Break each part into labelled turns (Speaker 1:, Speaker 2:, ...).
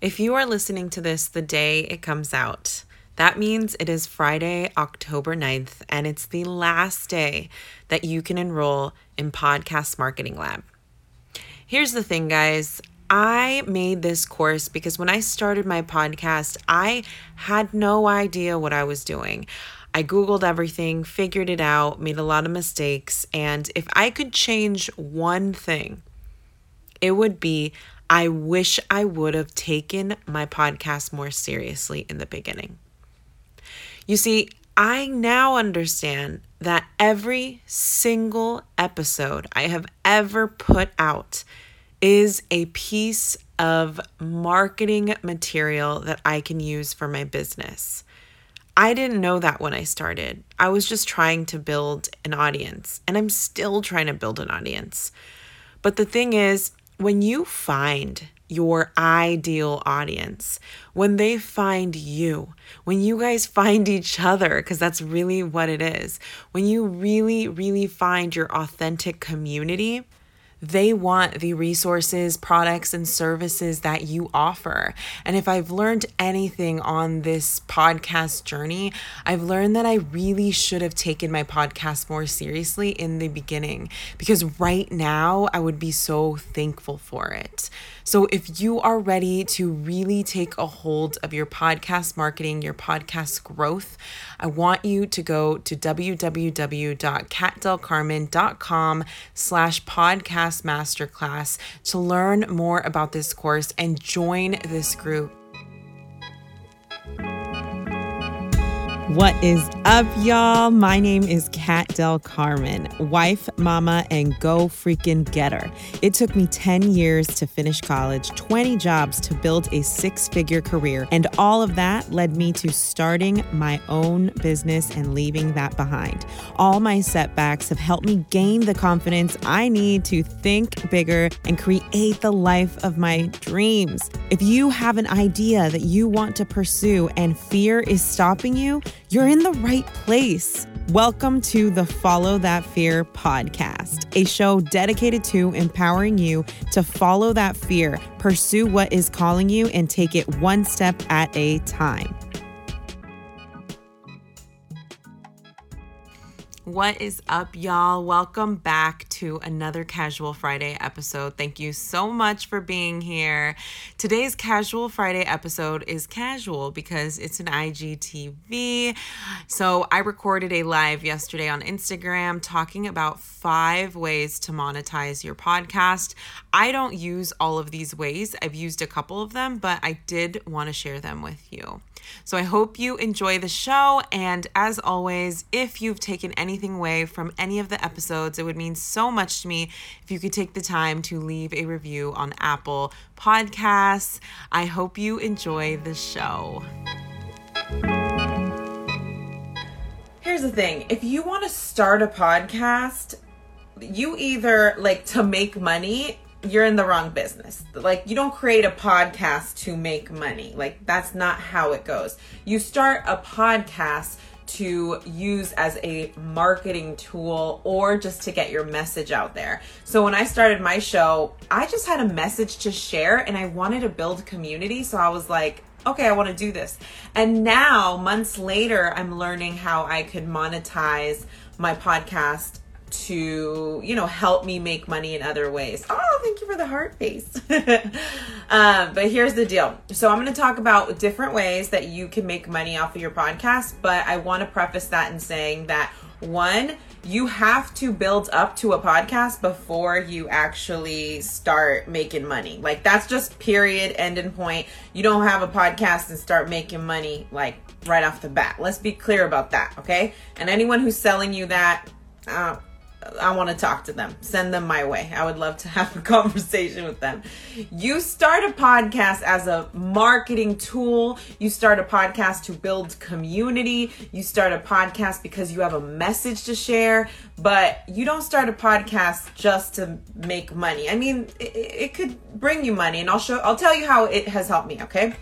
Speaker 1: If you are listening to this the day it comes out, that means it is Friday, October 9th, and it's the last day that you can enroll in Podcast Marketing Lab. Here's the thing, guys. I made this course because when I started my podcast, I had no idea what I was doing. I Googled everything, figured it out, made a lot of mistakes, and if I could change one thing, it would be I wish I would have taken my podcast more seriously in the beginning. You see, I now understand that every single episode I have ever put out is a piece of marketing material that I can use for my business. I didn't know that when I started. I was just trying to build an audience, and I'm still trying to build an audience. But the thing is, when you find your ideal audience, when they find you, when you guys find each other, because that's really what it is, when you really, really find your authentic community, they want the resources, products, and services that you offer. And if I've learned anything on this podcast journey, I've learned that I really should have taken my podcast more seriously in the beginning because right now I would be so thankful for it. So, if you are ready to really take a hold of your podcast marketing, your podcast growth, I want you to go to www.katdelcarmen.com slash podcast masterclass to learn more about this course and join this group. What is up, y'all? My name is Kat Del Carmen, wife, mama, and go freaking getter. It took me 10 years to finish college, 20 jobs to build a six figure career, and all of that led me to starting my own business and leaving that behind. All my setbacks have helped me gain the confidence I need to think bigger and create the life of my dreams. If you have an idea that you want to pursue and fear is stopping you, you're in the right place. Welcome to the Follow That Fear podcast, a show dedicated to empowering you to follow that fear, pursue what is calling you, and take it one step at a time. What is up, y'all? Welcome back to another Casual Friday episode. Thank you so much for being here. Today's Casual Friday episode is casual because it's an IGTV. So, I recorded a live yesterday on Instagram talking about five ways to monetize your podcast. I don't use all of these ways, I've used a couple of them, but I did want to share them with you. So I hope you enjoy the show. And as always, if you've taken anything away from any of the episodes, it would mean so much to me if you could take the time to leave a review on Apple Podcasts. I hope you enjoy the show. Here's the thing if you want to start a podcast, you either like to make money you're in the wrong business. Like, you don't create a podcast to make money. Like, that's not how it goes. You start a podcast to use as a marketing tool or just to get your message out there. So when I started my show, I just had a message to share and I wanted to build community. So I was like, okay, I want to do this. And now, months later, I'm learning how I could monetize my podcast to you know help me make money in other ways. Oh thank you for the heart face um, but here's the deal. So i'm going to talk about different ways that you can make money off of your podcast but i want to preface that in saying that one you have to build up to a podcast before you actually start making money. Like that's just period end and point. You don't have a podcast and start making money like right off the bat. Let's be clear about that okay? And anyone who's selling you that uh, I want to talk to them. Send them my way. I would love to have a conversation with them. You start a podcast as a marketing tool. You start a podcast to build community. You start a podcast because you have a message to share, but you don't start a podcast just to make money. I mean, it, it could bring you money and I'll show I'll tell you how it has helped me, okay?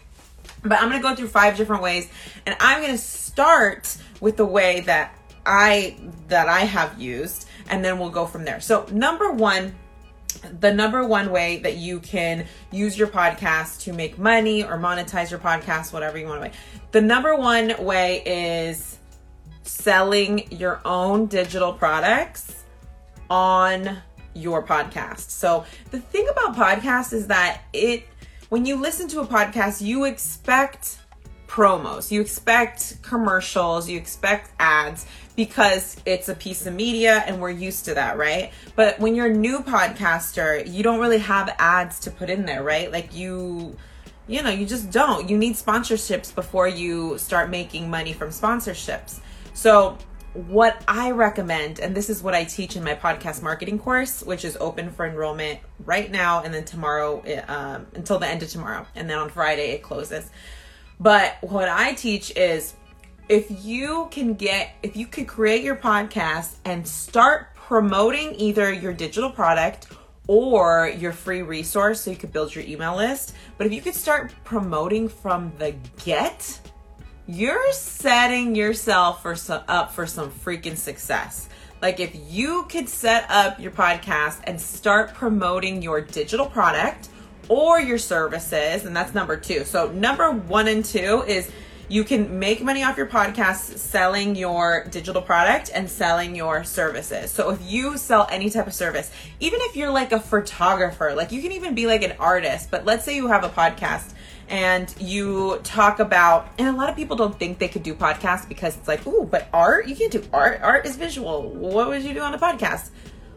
Speaker 1: But I'm going to go through five different ways and I'm going to start with the way that I that I have used and then we'll go from there. So, number one the number one way that you can use your podcast to make money or monetize your podcast, whatever you want to. Make. The number one way is selling your own digital products on your podcast. So the thing about podcasts is that it when you listen to a podcast, you expect promos, you expect commercials, you expect ads because it's a piece of media and we're used to that, right? But when you're a new podcaster, you don't really have ads to put in there, right? Like you you know, you just don't. You need sponsorships before you start making money from sponsorships. So, what I recommend, and this is what I teach in my podcast marketing course, which is open for enrollment right now and then tomorrow um, until the end of tomorrow. And then on Friday it closes. But what I teach is if you can get, if you could create your podcast and start promoting either your digital product or your free resource so you could build your email list. But if you could start promoting from the get, you're setting yourself for some, up for some freaking success. Like if you could set up your podcast and start promoting your digital product or your services, and that's number two. So number one and two is you can make money off your podcast selling your digital product and selling your services. So if you sell any type of service, even if you're like a photographer, like you can even be like an artist, but let's say you have a podcast and you talk about and a lot of people don't think they could do podcasts because it's like, "Ooh, but art? You can't do art. Art is visual. What would you do on a podcast?"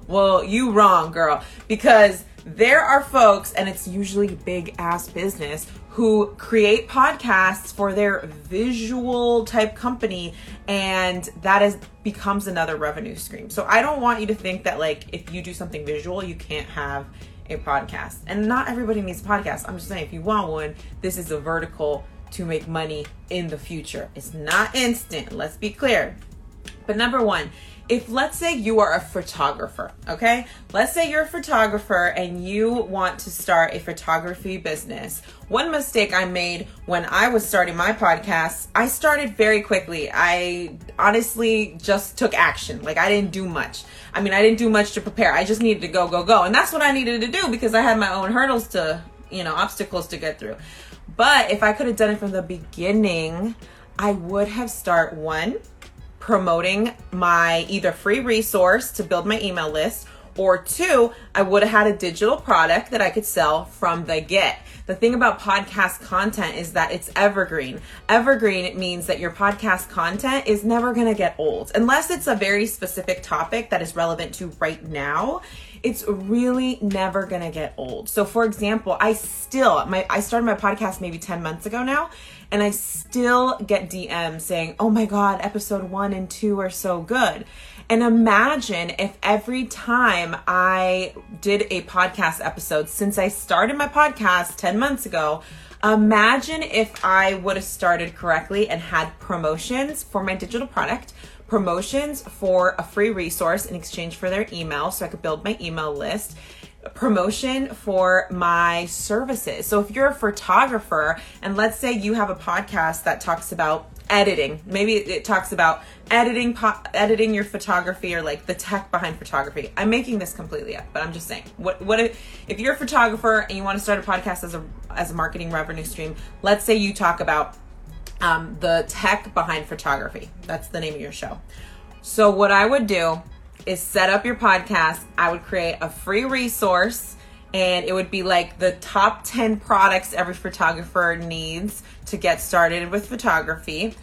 Speaker 1: Well, you wrong, girl, because there are folks and it's usually big ass business who create podcasts for their visual type company and that is becomes another revenue stream. So I don't want you to think that like if you do something visual you can't have a podcast. And not everybody needs a podcast. I'm just saying if you want one, this is a vertical to make money in the future. It's not instant, let's be clear. But number 1, if let's say you are a photographer, okay? Let's say you're a photographer and you want to start a photography business. One mistake I made when I was starting my podcast, I started very quickly. I honestly just took action. Like I didn't do much. I mean, I didn't do much to prepare. I just needed to go, go, go. And that's what I needed to do because I had my own hurdles to, you know, obstacles to get through. But if I could have done it from the beginning, I would have start one promoting my either free resource to build my email list or two, I would have had a digital product that I could sell from the get. The thing about podcast content is that it's evergreen. Evergreen means that your podcast content is never going to get old unless it's a very specific topic that is relevant to right now. It's really never going to get old. So for example, I still my I started my podcast maybe 10 months ago now and I still get DMs saying, oh my God, episode one and two are so good. And imagine if every time I did a podcast episode since I started my podcast 10 months ago, imagine if I would have started correctly and had promotions for my digital product, promotions for a free resource in exchange for their email so I could build my email list promotion for my services. So if you're a photographer and let's say you have a podcast that talks about editing, maybe it talks about editing po- editing your photography or like the tech behind photography. I'm making this completely up, but I'm just saying. What what if, if you're a photographer and you want to start a podcast as a as a marketing revenue stream, let's say you talk about um, the tech behind photography. That's the name of your show. So what I would do is set up your podcast. I would create a free resource and it would be like the top 10 products every photographer needs to get started with photography.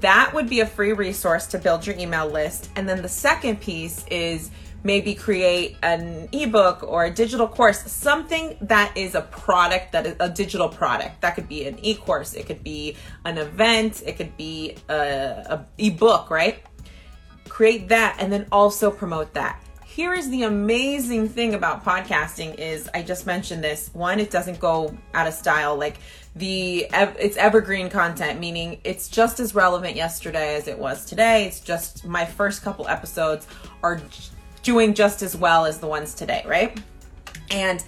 Speaker 1: That would be a free resource to build your email list. And then the second piece is maybe create an ebook or a digital course, something that is a product that is a digital product. That could be an e-course, it could be an event, it could be a, a ebook, right? Create that and then also promote that. Here is the amazing thing about podcasting is i just mentioned this. One it doesn't go out of style. Like the it's evergreen content meaning it's just as relevant yesterday as it was today. It's just my first couple episodes are doing just as well as the ones today right? And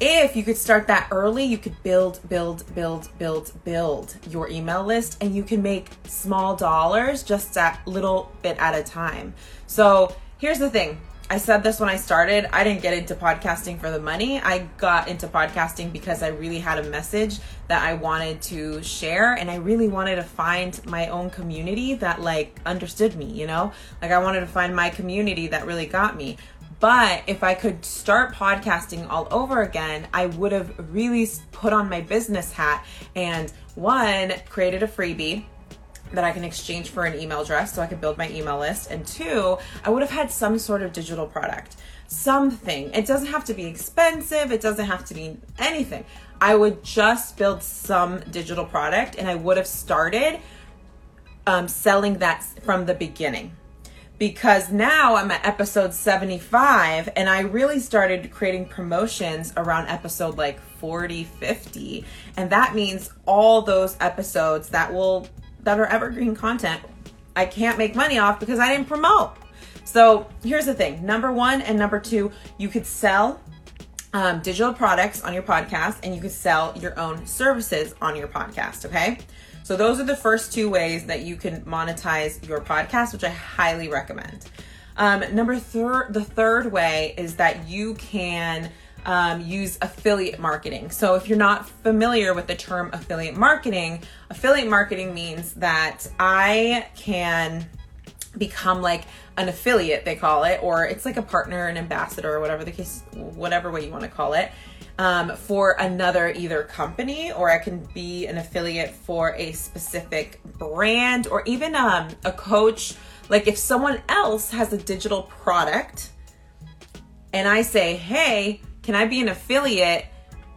Speaker 1: if you could start that early, you could build, build, build, build, build your email list and you can make small dollars just a little bit at a time. So here's the thing I said this when I started. I didn't get into podcasting for the money. I got into podcasting because I really had a message that I wanted to share and I really wanted to find my own community that like understood me, you know? Like I wanted to find my community that really got me. But if I could start podcasting all over again, I would have really put on my business hat and one, created a freebie that I can exchange for an email address so I could build my email list. And two, I would have had some sort of digital product, something. It doesn't have to be expensive, it doesn't have to be anything. I would just build some digital product and I would have started um, selling that from the beginning because now I'm at episode 75 and I really started creating promotions around episode like 40, 50. And that means all those episodes that will that are evergreen content I can't make money off because I didn't promote. So here's the thing number one and number two, you could sell um, digital products on your podcast and you could sell your own services on your podcast. Okay. So those are the first two ways that you can monetize your podcast, which I highly recommend. Um, number third, the third way is that you can um, use affiliate marketing. So if you're not familiar with the term affiliate marketing, affiliate marketing means that I can become like an affiliate they call it or it's like a partner an ambassador or whatever the case whatever way you want to call it um, for another either company or I can be an affiliate for a specific brand or even um, a coach. Like if someone else has a digital product and I say, hey, can I be an affiliate?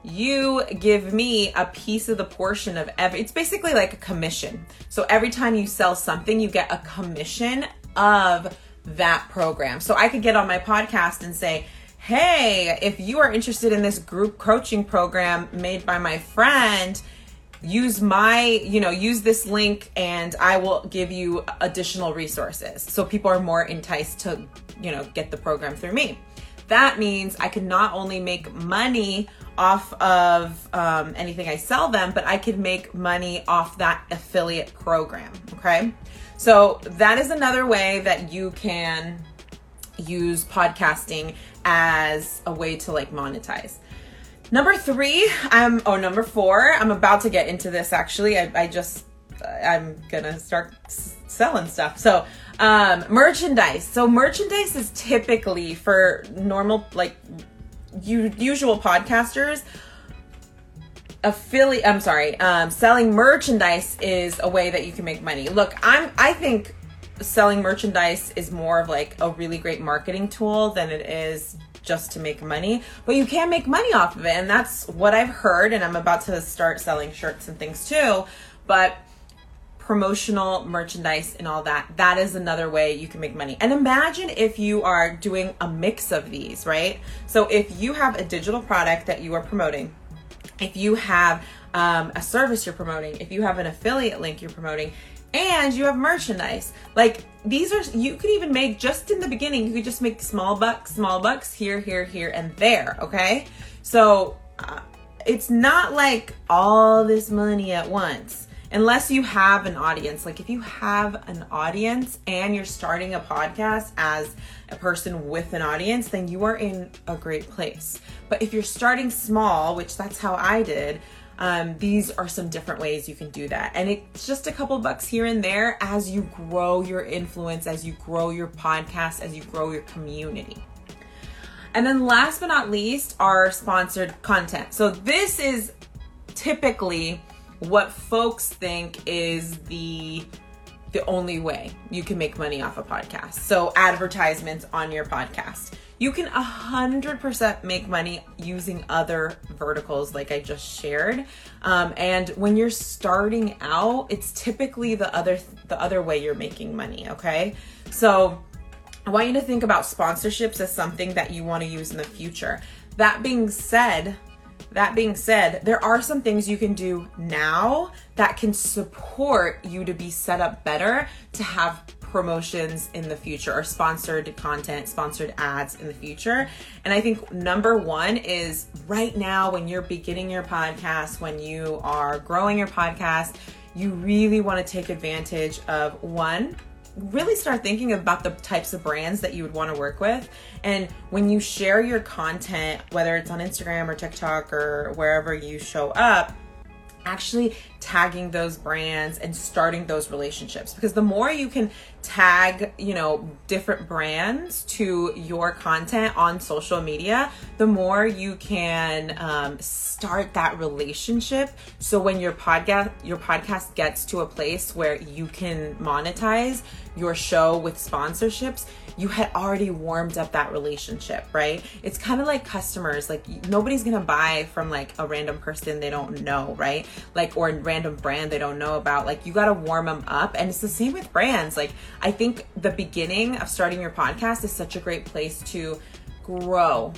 Speaker 1: You give me a piece of the portion of every, it's basically like a commission. So every time you sell something, you get a commission of that program. So I could get on my podcast and say, hey, if you are interested in this group coaching program made by my friend, use my, you know, use this link and I will give you additional resources. So people are more enticed to, you know, get the program through me. That means I can not only make money off of um, anything I sell them, but I could make money off that affiliate program. Okay. So that is another way that you can use podcasting as a way to like monetize. Number three, I'm oh number four. I'm about to get into this actually. I, I just I'm gonna start selling stuff. So um, merchandise. So merchandise is typically for normal like u- usual podcasters. Affiliate. I'm sorry. Um, selling merchandise is a way that you can make money. Look, I'm. I think selling merchandise is more of like a really great marketing tool than it is just to make money, but you can make money off of it. And that's what I've heard. And I'm about to start selling shirts and things too. But promotional merchandise and all that, that is another way you can make money. And imagine if you are doing a mix of these, right? So if you have a digital product that you are promoting, if you have um, a service you're promoting, if you have an affiliate link you're promoting, and you have merchandise. Like these are you could even make just in the beginning, you could just make small bucks, small bucks here, here, here, and there. Okay, so uh, it's not like all this money at once. Unless you have an audience. Like if you have an audience and you're starting a podcast as a person with an audience, then you are in a great place. But if you're starting small, which that's how I did, um, these are some different ways you can do that. And it's just a couple bucks here and there as you grow your influence, as you grow your podcast, as you grow your community. And then last but not least, our sponsored content. So this is typically what folks think is the the only way you can make money off a podcast. So advertisements on your podcast you can 100% make money using other verticals like I just shared. Um, and when you're starting out, it's typically the other the other way you're making money, okay? So I want you to think about sponsorships as something that you want to use in the future. That being said, that being said, there are some things you can do now that can support you to be set up better to have promotions in the future or sponsored content, sponsored ads in the future. And I think number one is right now when you're beginning your podcast, when you are growing your podcast, you really want to take advantage of one, really start thinking about the types of brands that you would want to work with. And when you share your content, whether it's on Instagram or TikTok or wherever you show up, actually tagging those brands and starting those relationships because the more you can tag you know different brands to your content on social media the more you can um, start that relationship so when your podcast your podcast gets to a place where you can monetize your show with sponsorships you had already warmed up that relationship, right? It's kind of like customers. Like nobody's gonna buy from like a random person they don't know, right? Like or random brand they don't know about. Like you gotta warm them up, and it's the same with brands. Like I think the beginning of starting your podcast is such a great place to grow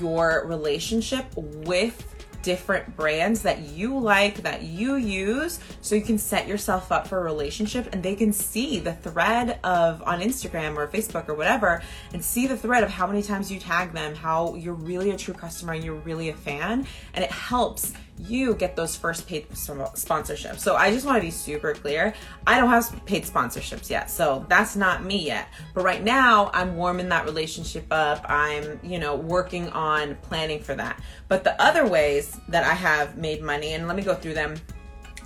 Speaker 1: your relationship with different brands that you like, that you use, so you can set yourself up for a relationship and they can see the thread of on Instagram or Facebook or whatever and see the thread of how many times you tag them, how you're really a true customer and you're really a fan. And it helps you get those first paid sponsorships. So I just want to be super clear. I don't have paid sponsorships yet. So that's not me yet. But right now, I'm warming that relationship up. I'm, you know, working on planning for that. But the other ways that I have made money, and let me go through them.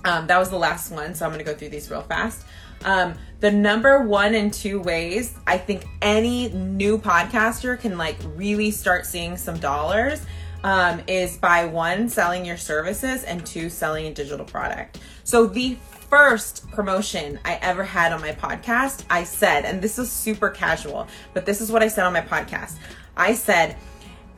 Speaker 1: Um, that was the last one. So I'm going to go through these real fast. Um, the number one and two ways I think any new podcaster can like really start seeing some dollars um, is by one, selling your services, and two, selling a digital product. So the first promotion I ever had on my podcast, I said, and this is super casual, but this is what I said on my podcast. I said,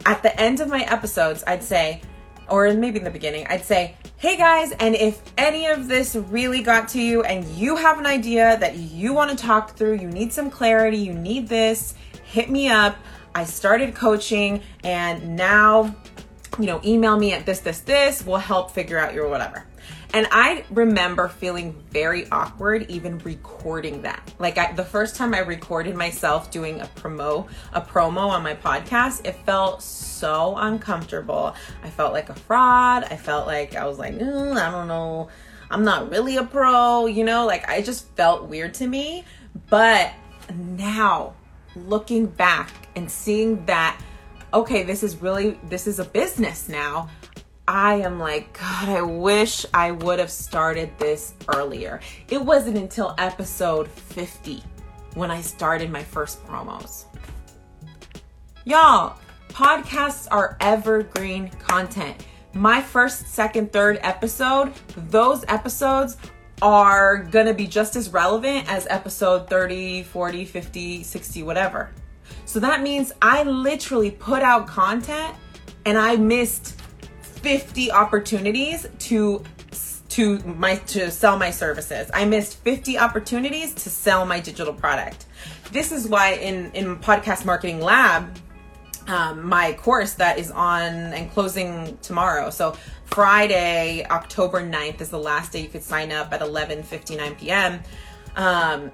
Speaker 1: at the end of my episodes, I'd say, or maybe in the beginning, I'd say, hey guys, and if any of this really got to you and you have an idea that you want to talk through, you need some clarity, you need this, hit me up. I started coaching and now you know, email me at this, this, this, we'll help figure out your whatever. And I remember feeling very awkward even recording that. Like I, the first time I recorded myself doing a promo, a promo on my podcast, it felt so uncomfortable. I felt like a fraud. I felt like I was like, mm, I don't know, I'm not really a pro, you know, like I just felt weird to me. But now looking back and seeing that okay, this is really, this is a business now. I am like, God, I wish I would have started this earlier. It wasn't until episode 50 when I started my first promos. Y'all, podcasts are evergreen content. My first, second, third episode, those episodes are gonna be just as relevant as episode 30, 40, 50, 60, whatever. So that means I literally put out content and I missed 50 opportunities to to my to sell my services. I missed 50 opportunities to sell my digital product. This is why in in podcast marketing lab um, my course that is on and closing tomorrow. So Friday, October 9th is the last day you could sign up at 11:59 p.m. Um,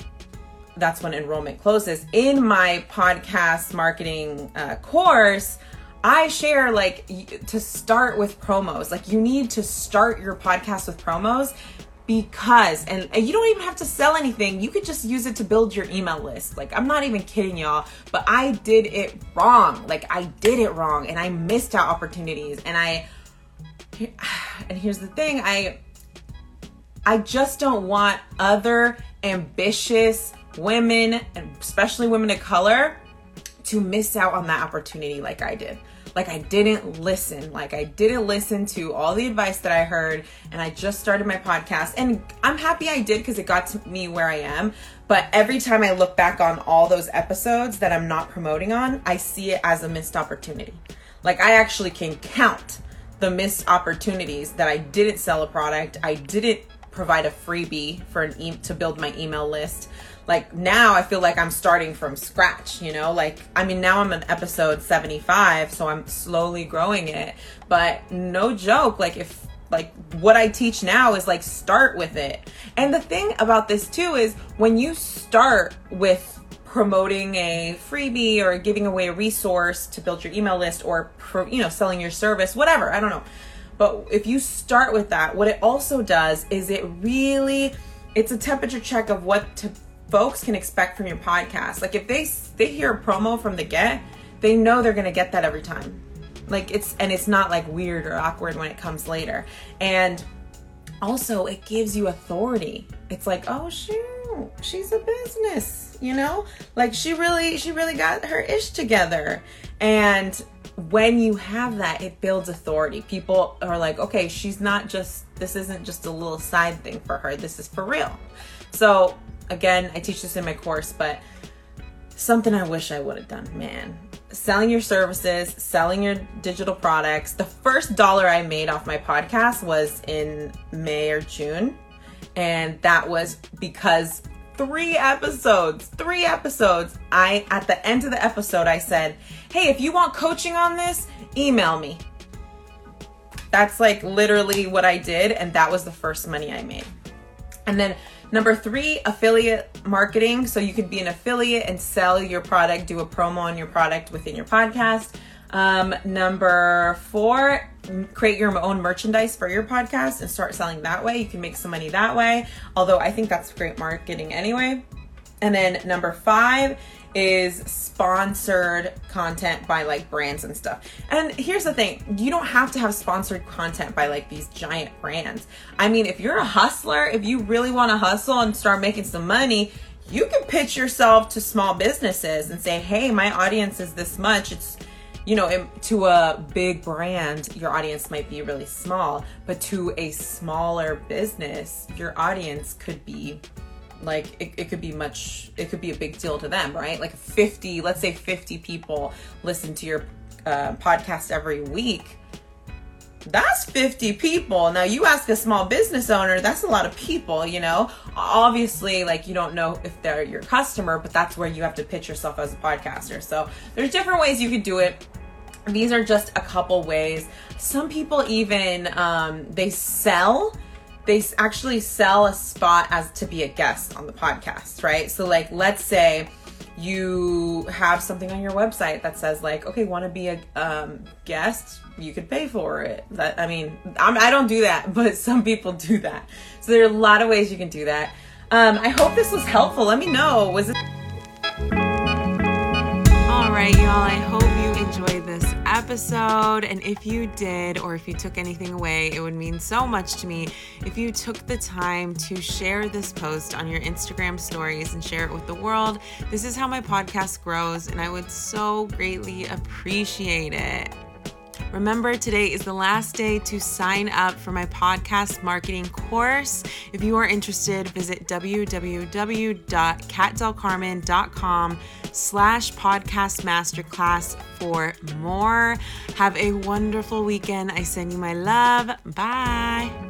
Speaker 1: that's when enrollment closes. In my podcast marketing uh, course, I share like to start with promos. Like you need to start your podcast with promos because and, and, you don't even have to sell anything. You could just use it to build your email list. Like I'm not even kidding y'all, but I did it wrong. Like I did it wrong and I missed out opportunities and I and here's the thing, I I just don't want other ambitious women, and especially women of color, to miss out on that opportunity like I did. Like I didn't listen. Like I didn't listen to all the advice that I heard and I just started my podcast and I'm happy I did because it got to me where I am. But every time I look back on all those episodes that I'm not promoting on, I see it as a missed opportunity. Like I actually can count the missed opportunities that I didn't sell a product, I didn't provide a freebie for an e- to build my email list like now I feel like I'm starting from scratch, you know? Like I mean now I'm on episode 75, so I'm slowly growing it. But no joke, like if like what I teach now is like start with it. And the thing about this too is when you start with promoting a freebie or giving away a resource to build your email list or you know selling your service, whatever, I don't know. But if you start with that, what it also does is it really it's a temperature check of what to folks can expect from your podcast. Like if they they hear a promo from the get, they know they're going to get that every time. Like it's and it's not like weird or awkward when it comes later. And also it gives you authority. It's like, "Oh shoot, she's a business." You know? Like she really she really got her ish together. And when you have that, it builds authority. People are like, "Okay, she's not just this isn't just a little side thing for her. This is for real." So, again, I teach this in my course, but something I wish I would have done, man. Selling your services, selling your digital products. The first dollar I made off my podcast was in May or June. And that was because three episodes, three episodes. I, at the end of the episode, I said, Hey, if you want coaching on this, email me. That's like literally what I did. And that was the first money I made. And then Number three, affiliate marketing. So you could be an affiliate and sell your product, do a promo on your product within your podcast. Um, number four, create your own merchandise for your podcast and start selling that way. You can make some money that way. Although I think that's great marketing anyway. And then number five is sponsored content by like brands and stuff. And here's the thing you don't have to have sponsored content by like these giant brands. I mean, if you're a hustler, if you really want to hustle and start making some money, you can pitch yourself to small businesses and say, hey, my audience is this much. It's you know, to a big brand, your audience might be really small, but to a smaller business, your audience could be like it, it could be much it could be a big deal to them right? Like 50 let's say 50 people listen to your uh, podcast every week. That's 50 people. Now you ask a small business owner that's a lot of people you know? Obviously like you don't know if they're your customer but that's where you have to pitch yourself as a podcaster. So there's different ways you could do it. These are just a couple ways. Some people even um, they sell they actually sell a spot as to be a guest on the podcast, right? So like let's say you have something on your website that says like, okay, want to be a um, guest? You could pay for it. That I mean, I'm, I do not do that, but some people do that. So there are a lot of ways you can do that. Um, I hope this was helpful. Let me know. Was it?
Speaker 2: All right, y'all. I hope you enjoyed this episode. And if you did, or if you took anything away, it would mean so much to me if you took the time to share this post on your Instagram stories and share it with the world. This is how my podcast grows, and I would so greatly appreciate it. Remember, today is the last day to sign up for my podcast marketing course. If you are interested, visit www.katdelcarmen.com slash podcast masterclass for more. Have a wonderful weekend. I send you my love. Bye.